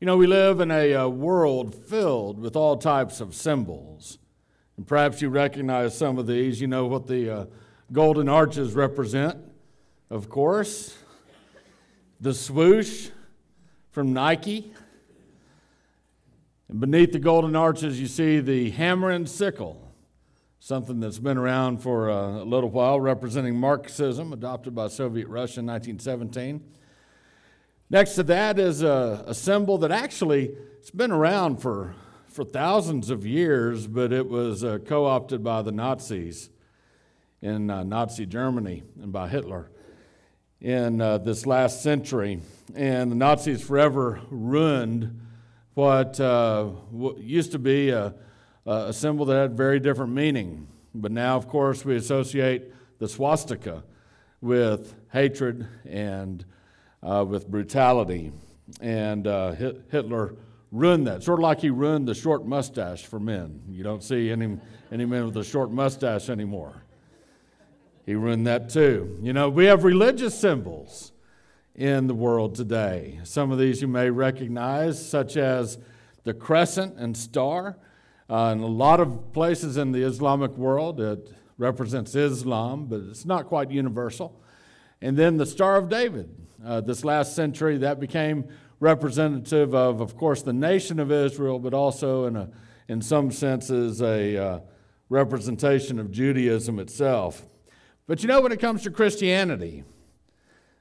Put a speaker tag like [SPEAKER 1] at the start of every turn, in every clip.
[SPEAKER 1] You know, we live in a, uh, world filled with all types of symbols. And perhaps you recognize some of these. You know what the uh, golden arches represent, of course. The swoosh from Nike. And beneath the golden arches, you see the hammer and sickle something that's been around for a little while, representing Marxism, adopted by Soviet Russia in 1917. Next to that is a, a symbol that actually it's been around for, for thousands of years, but it was uh, co opted by the Nazis in uh, Nazi Germany and by Hitler in uh, this last century. And the Nazis forever ruined what, uh, what used to be a a symbol that had very different meaning. But now, of course, we associate the swastika with hatred and uh, with brutality. And uh, Hitler ruined that, sort of like he ruined the short mustache for men. You don't see any, any men with a short mustache anymore. He ruined that too. You know, we have religious symbols in the world today. Some of these you may recognize, such as the crescent and star. Uh, in a lot of places in the Islamic world, it represents Islam, but it's not quite universal. And then the Star of David. Uh, this last century, that became representative of, of course, the nation of Israel, but also, in, a, in some senses, a uh, representation of Judaism itself. But you know, when it comes to Christianity,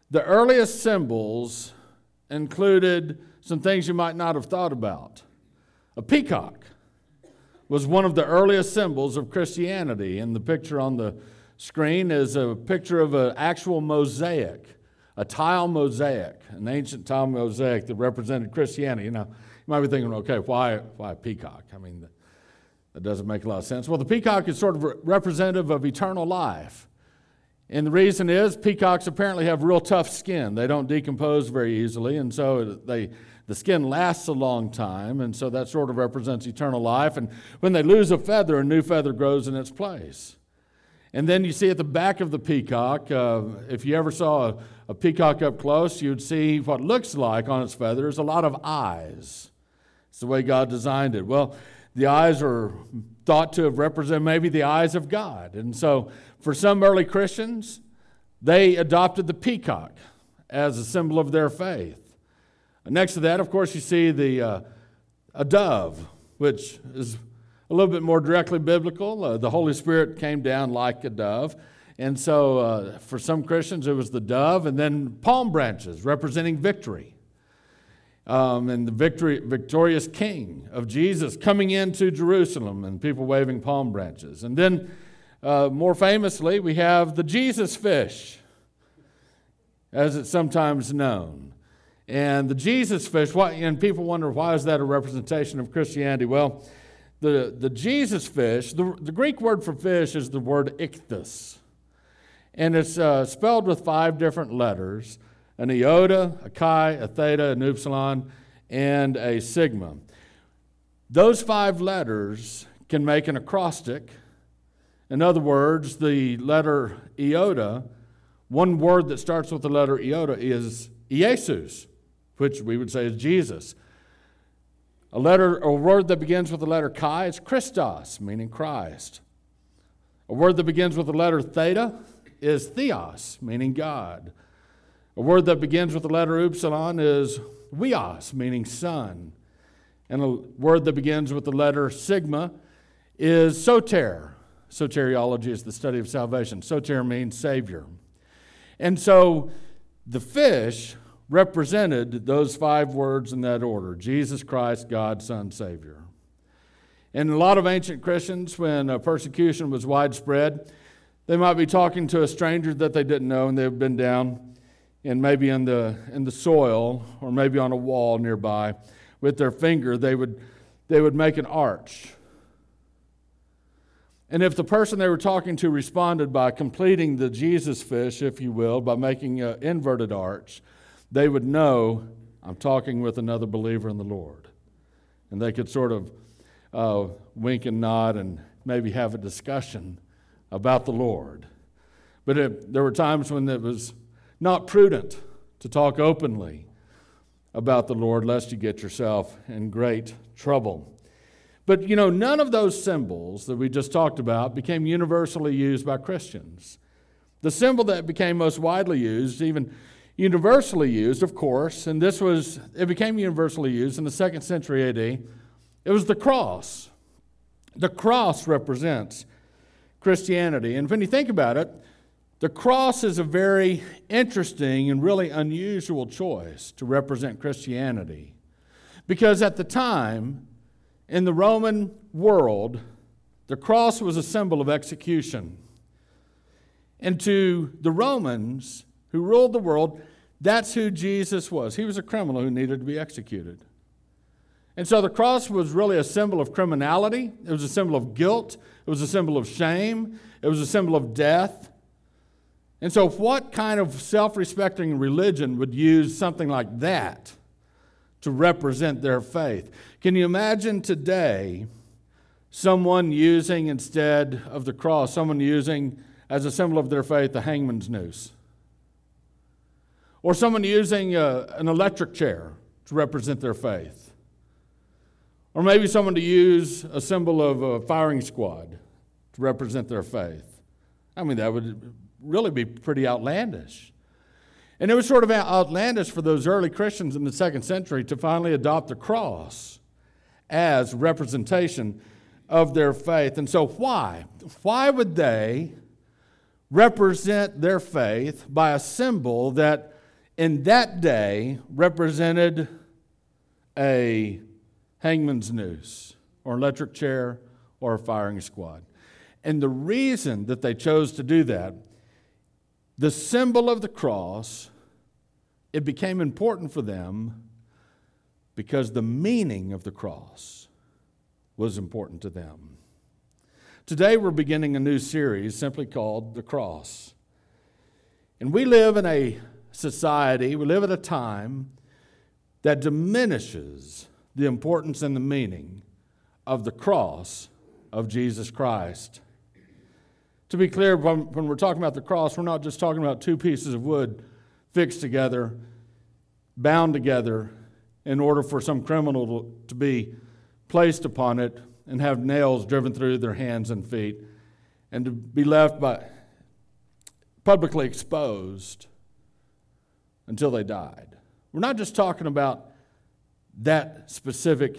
[SPEAKER 1] the earliest symbols included some things you might not have thought about a peacock was one of the earliest symbols of Christianity. And the picture on the screen is a picture of an actual mosaic, a tile mosaic, an ancient tile mosaic that represented Christianity. Now, you might be thinking, okay, why, why a peacock? I mean, that doesn't make a lot of sense. Well, the peacock is sort of representative of eternal life. And the reason is peacocks apparently have real tough skin. They don't decompose very easily, and so they the skin lasts a long time, and so that sort of represents eternal life. And when they lose a feather, a new feather grows in its place. And then you see at the back of the peacock, uh, if you ever saw a, a peacock up close, you'd see what looks like on its feathers a lot of eyes. It's the way God designed it. Well, the eyes are thought to have represented maybe the eyes of God. And so for some early Christians, they adopted the peacock as a symbol of their faith. Next to that, of course, you see the uh, a dove, which is a little bit more directly biblical. Uh, the Holy Spirit came down like a dove. And so uh, for some Christians, it was the dove, and then palm branches representing victory. Um, and the victory, victorious king of Jesus coming into Jerusalem, and people waving palm branches. And then, uh, more famously, we have the Jesus fish, as it's sometimes known. And the Jesus fish, why, and people wonder why is that a representation of Christianity? Well, the, the Jesus fish, the, the Greek word for fish is the word ichthus. And it's uh, spelled with five different letters an iota, a chi, a theta, an upsilon, and a sigma. Those five letters can make an acrostic. In other words, the letter iota, one word that starts with the letter iota is Iesus which we would say is Jesus. A letter, a word that begins with the letter chi is Christos, meaning Christ. A word that begins with the letter theta is theos, meaning God. A word that begins with the letter upsilon is huios, meaning son. And a word that begins with the letter sigma is soter. Soteriology is the study of salvation. Soter means Savior. And so the fish represented those five words in that order Jesus Christ, God, Son, Savior. And a lot of ancient Christians, when persecution was widespread, they might be talking to a stranger that they didn't know and they've been down and maybe in the, in the soil or maybe on a wall nearby. With their finger, they would, they would make an arch. And if the person they were talking to responded by completing the Jesus fish, if you will, by making an inverted arch, they would know I'm talking with another believer in the Lord. And they could sort of uh, wink and nod and maybe have a discussion about the Lord. But it, there were times when it was not prudent to talk openly about the Lord, lest you get yourself in great trouble. But you know, none of those symbols that we just talked about became universally used by Christians. The symbol that became most widely used, even universally used, of course, and this was, it became universally used in the second century AD, it was the cross. The cross represents Christianity. And when you think about it, the cross is a very interesting and really unusual choice to represent Christianity. Because at the time, in the Roman world, the cross was a symbol of execution. And to the Romans who ruled the world, that's who Jesus was. He was a criminal who needed to be executed. And so the cross was really a symbol of criminality, it was a symbol of guilt, it was a symbol of shame, it was a symbol of death. And so, what kind of self respecting religion would use something like that to represent their faith? Can you imagine today someone using, instead of the cross, someone using as a symbol of their faith the hangman's noose? Or someone using a, uh, an electric chair to represent their faith? Or maybe someone to use a symbol of a firing squad to represent their faith? I mean, that would really be pretty outlandish. And it was sort of outlandish for those early Christians in the second century to finally adopt the cross as representation of their faith. And so, why? Why would they represent their faith by a symbol that in that day represented a hangman's noose or electric chair or a firing squad? And the reason that they chose to do that the symbol of the cross, it became important for them because the meaning of the cross was important to them. Today, we're beginning a new series simply called The Cross. And we live in a society, we live at a time that diminishes the importance and the meaning of the cross of Jesus Christ. To be clear, when, when we're talking about the cross, we're not just talking about two pieces of wood fixed together, bound together, in order for some criminal to, to be placed upon it and have nails driven through their hands and feet and to be left by publicly exposed until they died. We're not just talking about that specific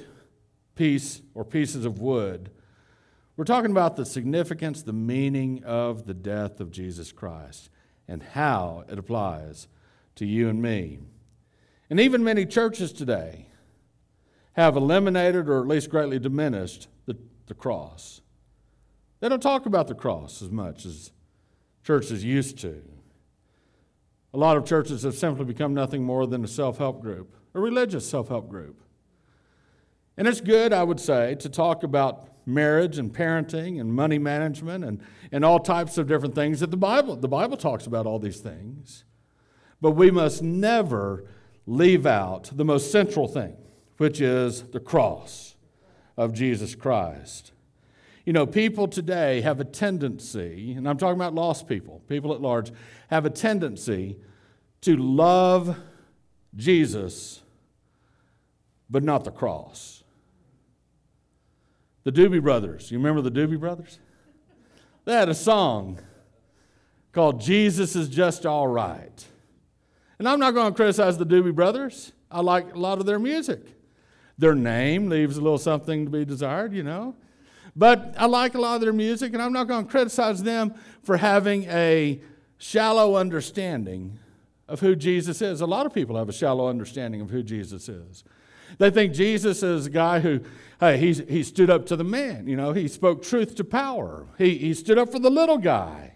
[SPEAKER 1] piece or pieces of wood we're talking about the significance, the meaning of the death of Jesus Christ and how it applies to you and me. And even many churches today have eliminated or at least greatly diminished the, the cross. They don't talk about the cross as much as churches used to. A lot of churches have simply become nothing more than a self help group, a religious self help group. And it's good, I would say, to talk about marriage and parenting and money management and, and all types of different things that the Bible, the Bible talks about all these things. But we must never leave out the most central thing, which is the cross of Jesus Christ. You know, people today have a tendency, and I'm talking about lost people, people at large, have a tendency to love Jesus, but not the cross. The Doobie Brothers. You remember the Doobie Brothers? They had a song called Jesus is Just All Right. And I'm not going to criticize the Doobie Brothers. I like a lot of their music. Their name leaves a little something to be desired, you know. But I like a lot of their music, and I'm not going to criticize them for having a shallow understanding of who Jesus is. A lot of people have a shallow understanding of who Jesus is. They think Jesus is a guy who, hey, he, he stood up to the man. You know, he spoke truth to power. He, he stood up for the little guy.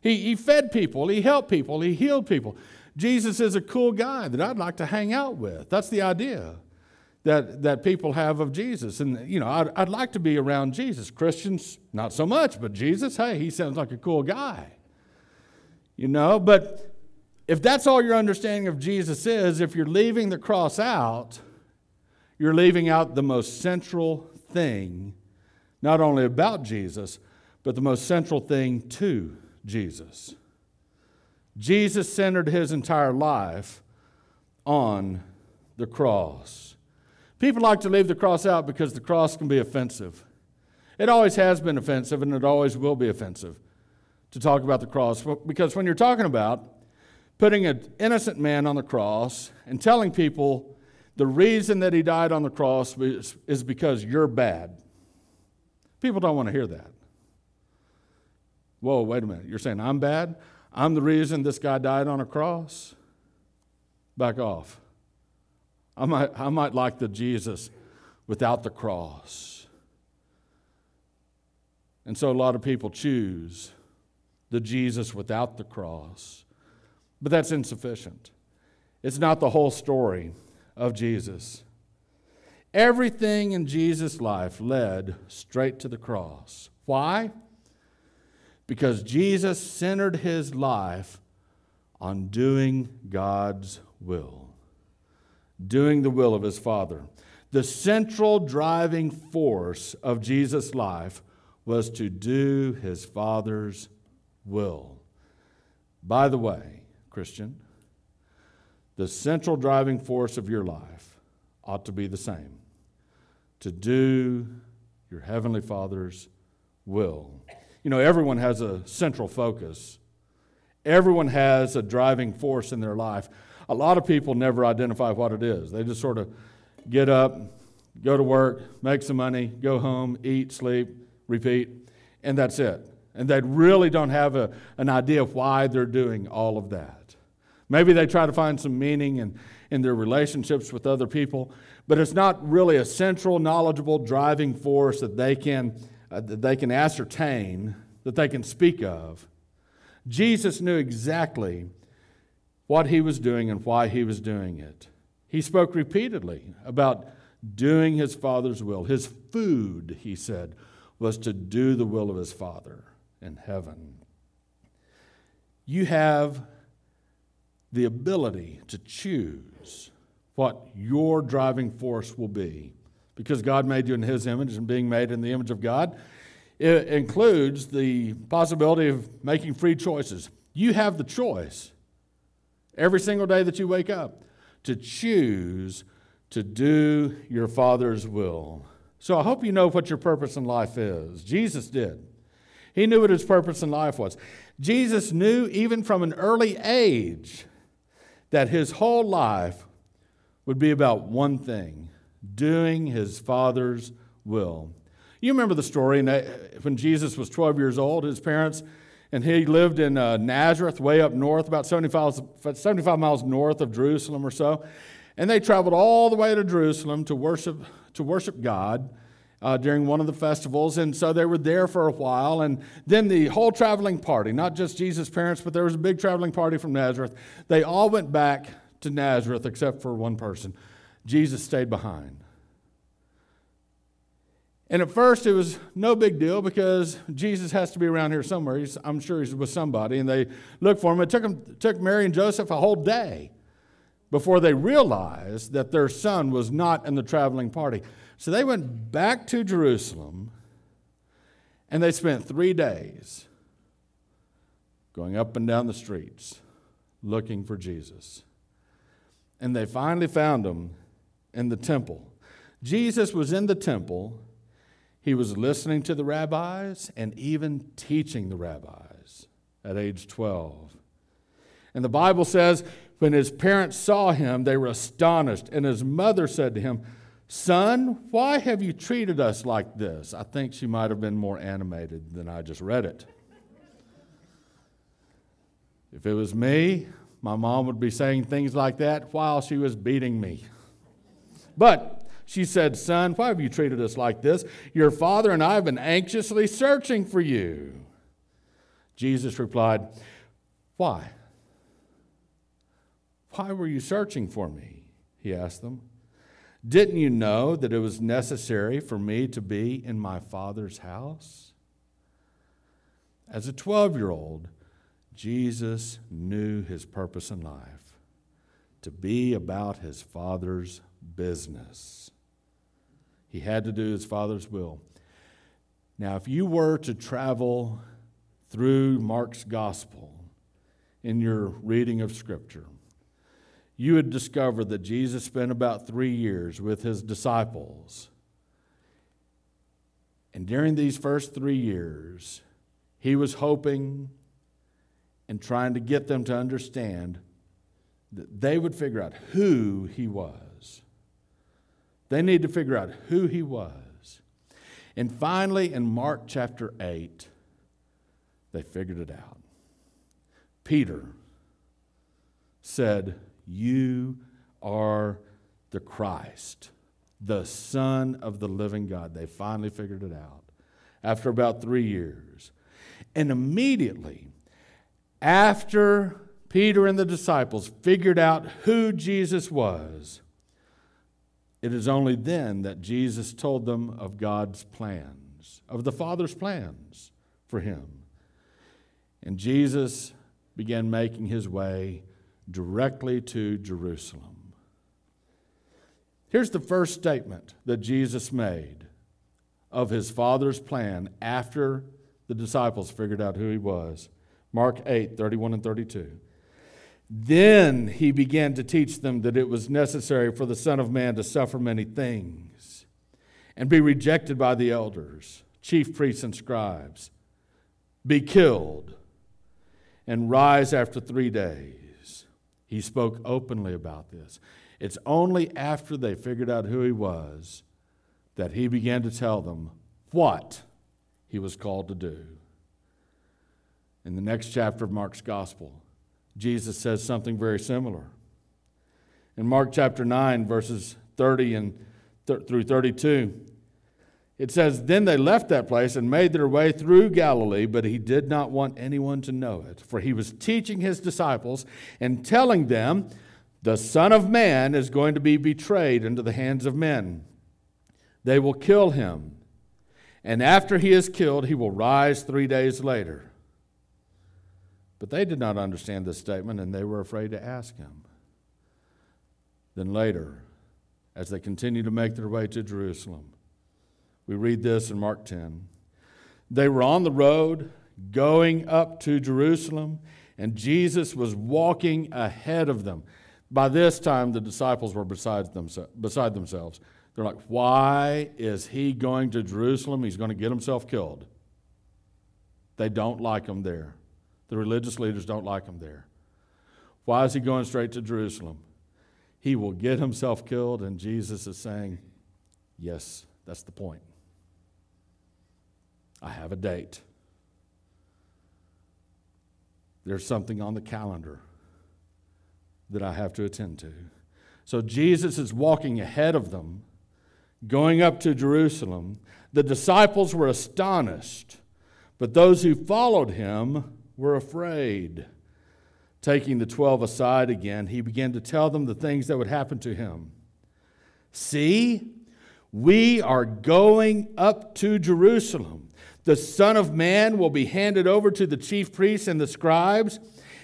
[SPEAKER 1] He, he fed people, he helped people, he healed people. Jesus is a cool guy that I'd like to hang out with. That's the idea that, that people have of Jesus. And, you know, I'd, I'd like to be around Jesus. Christians, not so much, but Jesus, hey, he sounds like a cool guy. You know, but if that's all your understanding of Jesus is, if you're leaving the cross out, you're leaving out the most central thing, not only about Jesus, but the most central thing to Jesus. Jesus centered his entire life on the cross. People like to leave the cross out because the cross can be offensive. It always has been offensive and it always will be offensive to talk about the cross because when you're talking about putting an innocent man on the cross and telling people the reason that he died on the cross is because you're bad, people don't want to hear that. Whoa, wait a minute. You're saying I'm bad? I'm the reason this guy died on a cross? Back off. I might, I might like the Jesus without the cross. And so a lot of people choose the Jesus without the cross. But that's insufficient. It's not the whole story of Jesus. Everything in Jesus' life led straight to the cross. Why? Because Jesus centered his life on doing God's will, doing the will of his Father. The central driving force of Jesus' life was to do his Father's will. By the way, Christian, the central driving force of your life ought to be the same to do your Heavenly Father's will. You know, everyone has a central focus, everyone has a driving force in their life. A lot of people never identify what it is. They just sort of get up, go to work, make some money, go home, eat, sleep, repeat, and that's it. And they really don't have a, an idea of why they're doing all of that. Maybe they try to find some meaning in, in their relationships with other people, but it's not really a central, knowledgeable driving force that they can, uh, that they can ascertain, that they can speak of. Jesus knew exactly what he was doing and why he was doing it. He spoke repeatedly about doing his Father's will. His food, he said, was to do the will of his Father in heaven. You have the ability to choose what your driving force will be. Because God made you in His image and being made in the image of God, it includes the possibility of making free choices. You have the choice every single day that you wake up to choose to do your Father's will. So I hope you know what your purpose in life is. Jesus did. He knew what his purpose in life was. Jesus knew, even from an early age, that his whole life would be about one thing doing his Father's will. You remember the story when Jesus was 12 years old, his parents, and he lived in uh, Nazareth, way up north, about 75, 75 miles north of Jerusalem or so. And they traveled all the way to Jerusalem to worship, to worship God uh, during one of the festivals. And so they were there for a while. And then the whole traveling party, not just Jesus' parents, but there was a big traveling party from Nazareth, they all went back to Nazareth except for one person. Jesus stayed behind. And at first, it was no big deal because Jesus has to be around here somewhere. He's, I'm sure he's with somebody. And they looked for him. It took, him, took Mary and Joseph a whole day before they realized that their son was not in the traveling party. So they went back to Jerusalem and they spent three days going up and down the streets looking for Jesus. And they finally found him in the temple. Jesus was in the temple. He was listening to the rabbis and even teaching the rabbis at age 12. And the Bible says, when his parents saw him, they were astonished. And his mother said to him, Son, why have you treated us like this? I think she might have been more animated than I just read it. If it was me, my mom would be saying things like that while she was beating me. But she said, Son, why have you treated us like this? Your father and I have been anxiously searching for you. Jesus replied, Why? Why were you searching for me? He asked them. Didn't you know that it was necessary for me to be in my Father's house? As a 12 year old, Jesus knew his purpose in life to be about his Father's business. He had to do his Father's will. Now, if you were to travel through Mark's gospel in your reading of Scripture, you would discover that Jesus spent about three years with his disciples. And during these first three years, he was hoping and trying to get them to understand that they would figure out who he was. They need to figure out who he was. And finally, in Mark chapter 8, they figured it out. Peter said, You are the Christ, the Son of the living God. They finally figured it out after about three years. And immediately after Peter and the disciples figured out who Jesus was, it is only then that Jesus told them of God's plans, of the Father's plans for him. And Jesus began making his way directly to Jerusalem. Here's the first statement that Jesus made of his Father's plan after the disciples figured out who he was. Mark 8, 31 and 32. Then he began to teach them that it was necessary for the Son of Man to suffer many things and be rejected by the elders, chief priests, and scribes, be killed, and rise after three days. He spoke openly about this. It's only after they figured out who he was that he began to tell them what he was called to do. In the next chapter of Mark's gospel, Jesus says something very similar. In Mark chapter 9, verses 30 and th- through 32, it says, Then they left that place and made their way through Galilee, but he did not want anyone to know it, for he was teaching his disciples and telling them, The Son of Man is going to be betrayed into the hands of men. They will kill him, and after he is killed, he will rise three days later. But they did not understand this statement and they were afraid to ask him. Then later, as they continued to make their way to Jerusalem, we read this in Mark 10. They were on the road going up to Jerusalem, and Jesus was walking ahead of them. By this time, the disciples were beside, beside themselves. They're like, Why is he going to Jerusalem? He's going to get himself killed. They don't like him there. The religious leaders don't like him there. Why is he going straight to Jerusalem? He will get himself killed, and Jesus is saying, Yes, that's the point. I have a date. There's something on the calendar that I have to attend to. So Jesus is walking ahead of them, going up to Jerusalem. The disciples were astonished, but those who followed him were afraid. Taking the twelve aside again, he began to tell them the things that would happen to him. See, we are going up to Jerusalem. The Son of Man will be handed over to the chief priests and the scribes,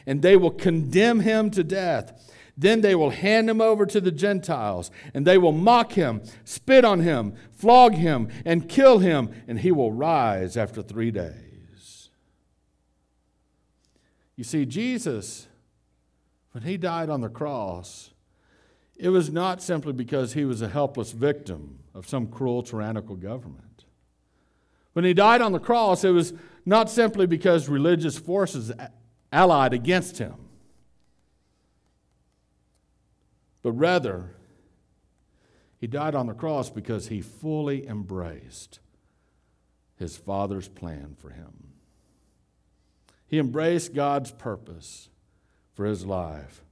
[SPEAKER 1] and they will condemn him to death. Then they will hand him over to the Gentiles, and they will mock him, spit on him, flog him, and kill him, and he will rise after three days. You see, Jesus, when he died on the cross, it was not simply because he was a helpless victim of some cruel, tyrannical government. When he died on the cross, it was not simply because religious forces allied against him, but rather, he died on the cross because he fully embraced his Father's plan for him. He embraced God's purpose for his life.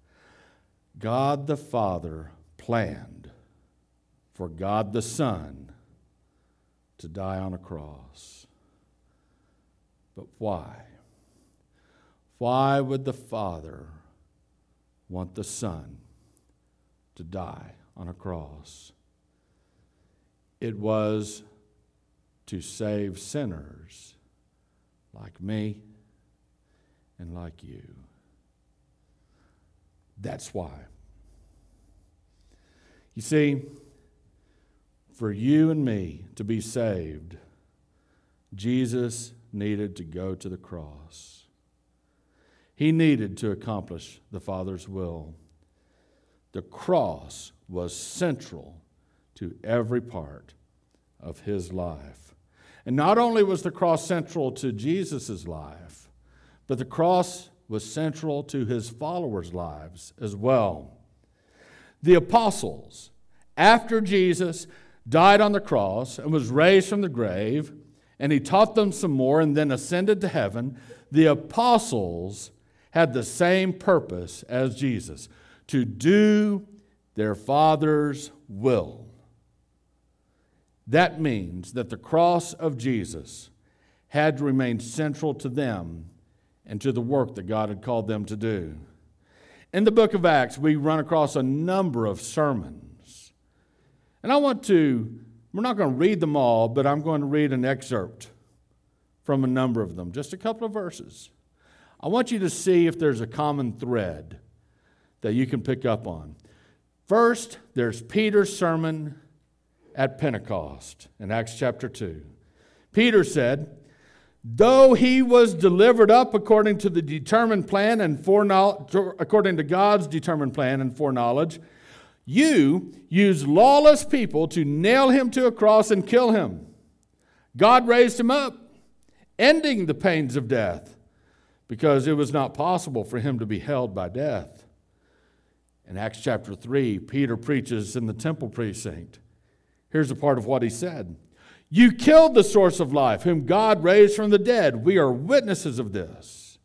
[SPEAKER 1] God the Father planned for God the Son to die on a cross. But why? Why would the Father want the Son to die on a cross? It was to save sinners like me and like you. That's why. You see, for you and me to be saved, Jesus needed to go to the cross. He needed to accomplish the Father's will. the cross was central to every part of his life. And not only was the cross central to Jesus' life, but the cross was central to his followers' lives as well. The apostles, after Jesus died on the cross and was raised from the grave, and he taught them some more and then ascended to heaven, the apostles had the same purpose as Jesus to do their Father's will. That means that the cross of Jesus had to remain central to them and to the work that God had called them to do. In the book of Acts, we run across a number of sermons. And I want to, we're not going to read them all, but I'm going to read an excerpt from a number of them, just a couple of verses. I want you to see if there's a common thread that you can pick up on. First, there's Peter's sermon at Pentecost in Acts chapter 2. Peter said, Though he was delivered up according to the determined plan and foreknowledge, according to God's determined plan and foreknowledge, you used lawless people to nail him to a cross and kill him. God raised him up, ending the pains of death, because it was not possible for him to be held by death. In Acts chapter 3, Peter preaches in the temple precinct. Here's a part of what he said You killed the source of life, whom God raised from the dead. We are witnesses of this.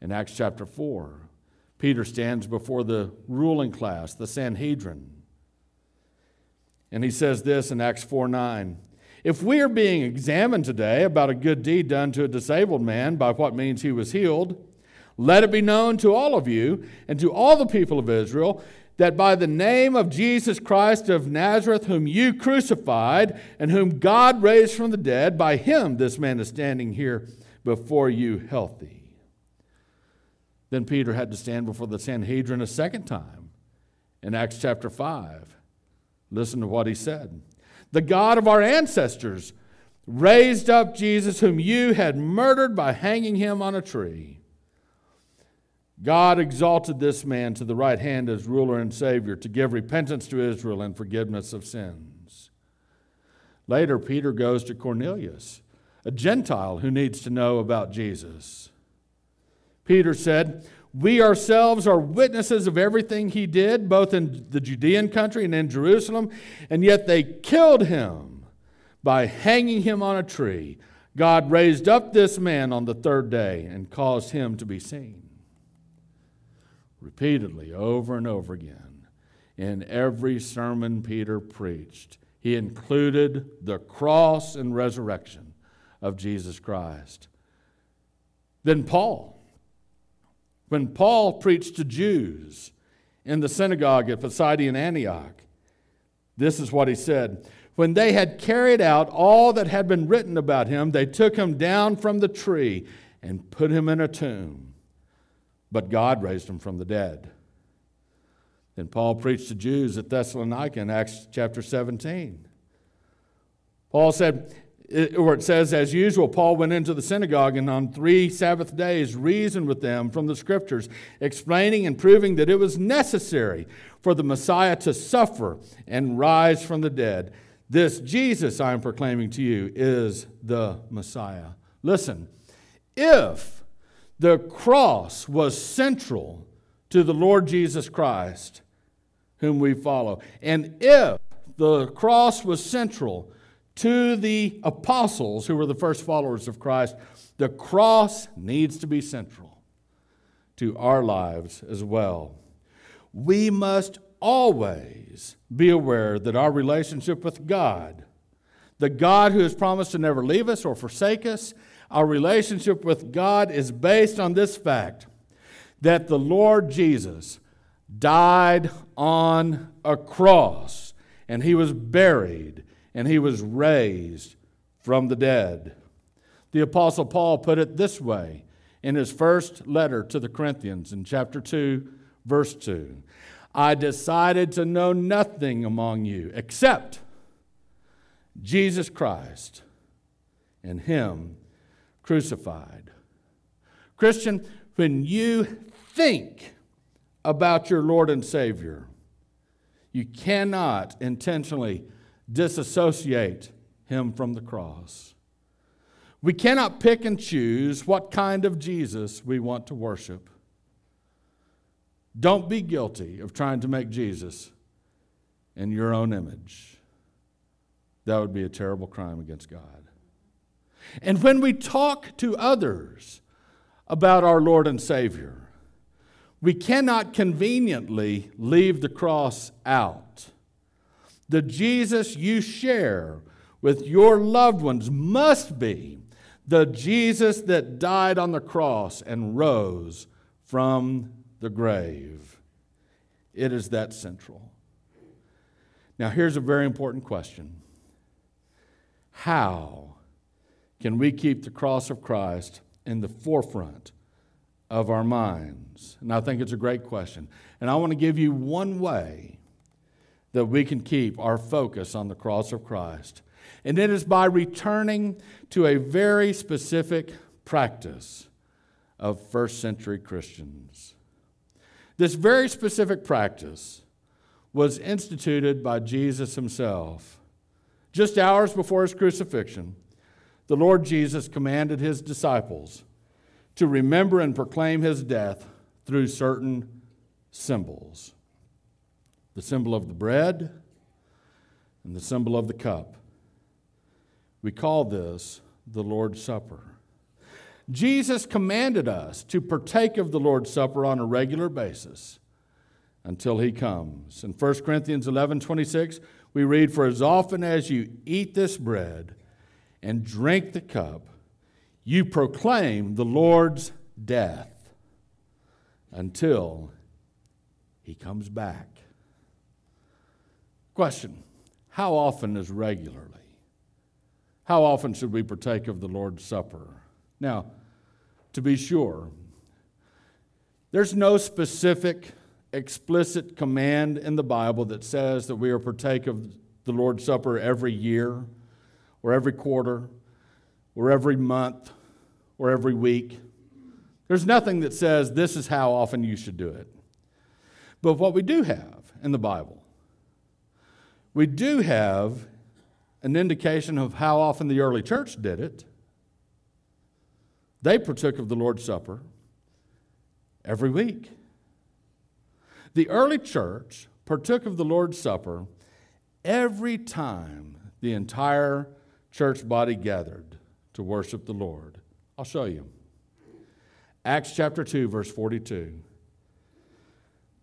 [SPEAKER 1] In Acts chapter 4, Peter stands before the ruling class, the Sanhedrin. And he says this in Acts 4 9. If we are being examined today about a good deed done to a disabled man, by what means he was healed, let it be known to all of you and to all the people of Israel that by the name of Jesus Christ of Nazareth, whom you crucified and whom God raised from the dead, by him this man is standing here before you healthy. Then Peter had to stand before the Sanhedrin a second time in Acts chapter 5. Listen to what he said. The God of our ancestors raised up Jesus, whom you had murdered by hanging him on a tree. God exalted this man to the right hand as ruler and savior to give repentance to Israel and forgiveness of sins. Later, Peter goes to Cornelius, a Gentile who needs to know about Jesus. Peter said, We ourselves are witnesses of everything he did, both in the Judean country and in Jerusalem, and yet they killed him by hanging him on a tree. God raised up this man on the third day and caused him to be seen repeatedly, over and over again. In every sermon Peter preached, he included the cross and resurrection of Jesus Christ. Then Paul, when Paul preached to Jews in the synagogue at Pisidian Antioch, this is what he said. When they had carried out all that had been written about him, they took him down from the tree and put him in a tomb but God raised him from the dead. Then Paul preached to Jews at Thessalonica in Acts chapter 17. Paul said, eh, or it says, as usual, Paul went into the synagogue and on three Sabbath days reasoned with them from the scriptures, explaining and proving that it was necessary for the Messiah to suffer and rise from the dead. This Jesus I am proclaiming to you is the Messiah. Listen, if the cross was central to the Lord Jesus Christ, whom we follow. And if the cross was central to the apostles, who were the first followers of Christ, the cross needs to be central to our lives as well. We must always be aware that our relationship with God, the God who has promised to never leave us or forsake us, our relationship with God is based on this fact that the Lord Jesus died on a cross and he was buried and he was raised from the dead. The Apostle Paul put it this way in his first letter to the Corinthians in chapter 2, verse 2. I decided to know nothing among you except Jesus Christ and Him crucified. Christian, when you think about your Lord and Savior, you cannot intentionally disassociate him from the cross. We cannot pick and choose what kind of Jesus we want to worship. Don't be guilty of trying to make Jesus in your own image. That would be a terrible crime against God. And when we talk to others about our Lord and Savior, we cannot conveniently leave the cross out. The Jesus you share with your loved ones must be the Jesus that died on the cross and rose from the grave. It is that central. Now, here's a very important question How can we keep the cross of Christ in the forefront of our minds? And I think it's a great question. And I want to give you one way that we can keep our focus on the cross of Christ. And it is by returning to a very specific practice of first century Christians. This very specific practice was instituted by Jesus himself. Just hours before his crucifixion, the Lord Jesus commanded his disciples to remember and proclaim his death through certain symbols the symbol of the bread and the symbol of the cup. We call this the Lord's Supper. Jesus commanded us to partake of the Lord's Supper on a regular basis until he comes. In 1 Corinthians 11 26, we read, For as often as you eat this bread and drink the cup, you proclaim the Lord's death until he comes back. Question How often is regularly? How often should we partake of the Lord's Supper? Now, to be sure, there's no specific, explicit command in the Bible that says that we are partake of the Lord's Supper every year or every quarter or every month or every week. There's nothing that says this is how often you should do it. But what we do have in the Bible, we do have an indication of how often the early church did it. They partook of the Lord's Supper every week. The early church partook of the Lord's Supper every time the entire church body gathered to worship the Lord. I'll show you. Acts chapter 2, verse 42.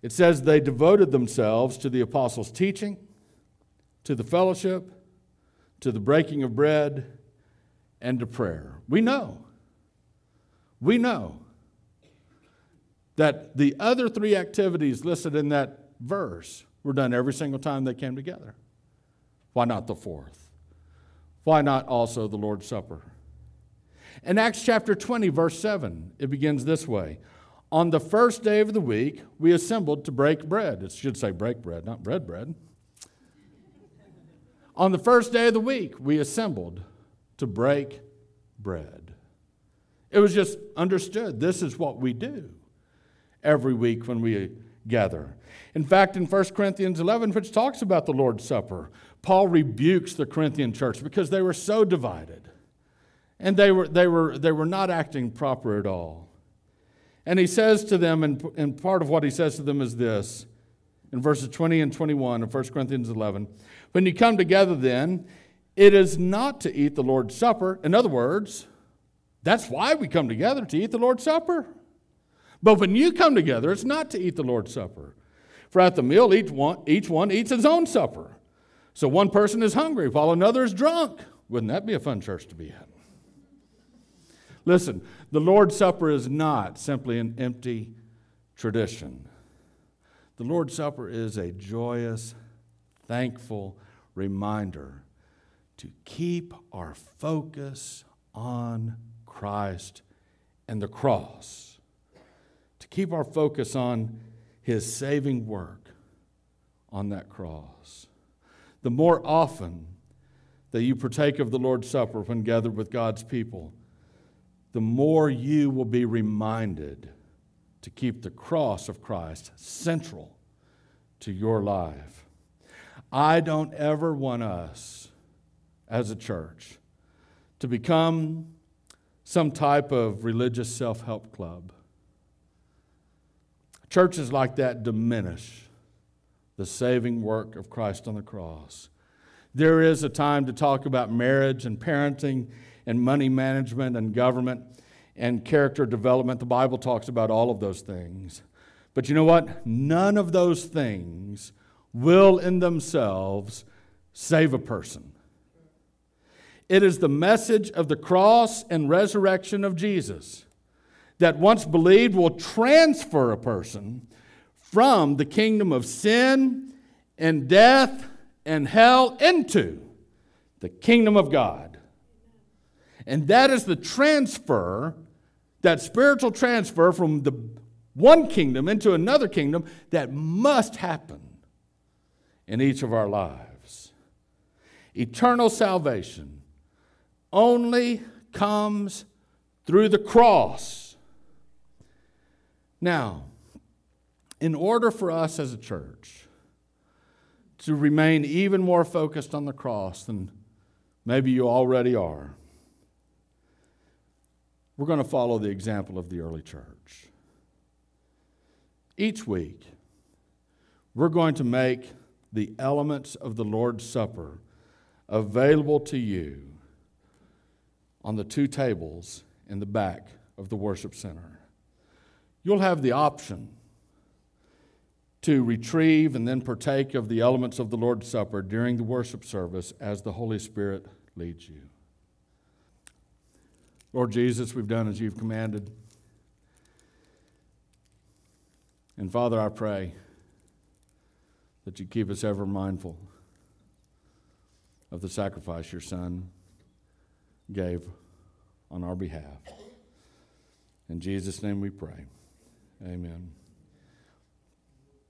[SPEAKER 1] It says, They devoted themselves to the apostles' teaching, to the fellowship, to the breaking of bread, and to prayer. We know, we know that the other three activities listed in that verse were done every single time they came together. Why not the fourth? Why not also the Lord's Supper? In Acts chapter 20, verse 7, it begins this way On the first day of the week, we assembled to break bread. It should say break bread, not bread bread. On the first day of the week, we assembled to break bread. It was just understood this is what we do every week when we gather. In fact, in 1 Corinthians 11, which talks about the Lord's Supper, Paul rebukes the Corinthian church because they were so divided. And they were, they were, they were not acting proper at all. And he says to them, and, and part of what he says to them is this in verses 20 and 21 of 1 Corinthians 11 When you come together, then, it is not to eat the Lord's Supper. In other words, that's why we come together, to eat the Lord's Supper. But when you come together, it's not to eat the Lord's Supper. For at the meal, each one, each one eats his own supper. So one person is hungry while another is drunk. Wouldn't that be a fun church to be at? Listen, the Lord's Supper is not simply an empty tradition. The Lord's Supper is a joyous, thankful reminder to keep our focus on Christ and the cross, to keep our focus on his saving work on that cross. The more often that you partake of the Lord's Supper when gathered with God's people, the more you will be reminded to keep the cross of Christ central to your life. I don't ever want us as a church to become some type of religious self help club. Churches like that diminish the saving work of Christ on the cross. There is a time to talk about marriage and parenting and money management and government and character development. The Bible talks about all of those things. But you know what? None of those things will in themselves save a person. It is the message of the cross and resurrection of Jesus that once believed will transfer a person from the kingdom of sin and death and hell into the kingdom of God. And that is the transfer, that spiritual transfer from the one kingdom into another kingdom that must happen in each of our lives. Eternal salvation only comes through the cross. Now, in order for us as a church to remain even more focused on the cross than maybe you already are, we're going to follow the example of the early church. Each week, we're going to make the elements of the Lord's Supper available to you on the two tables in the back of the worship center. You'll have the option to retrieve and then partake of the elements of the Lord's Supper during the worship service as the Holy Spirit leads you. Lord Jesus, we've done as you've commanded. And Father, I pray that you keep us ever mindful of the sacrifice your Son gave on our behalf. In Jesus' name we pray. Amen.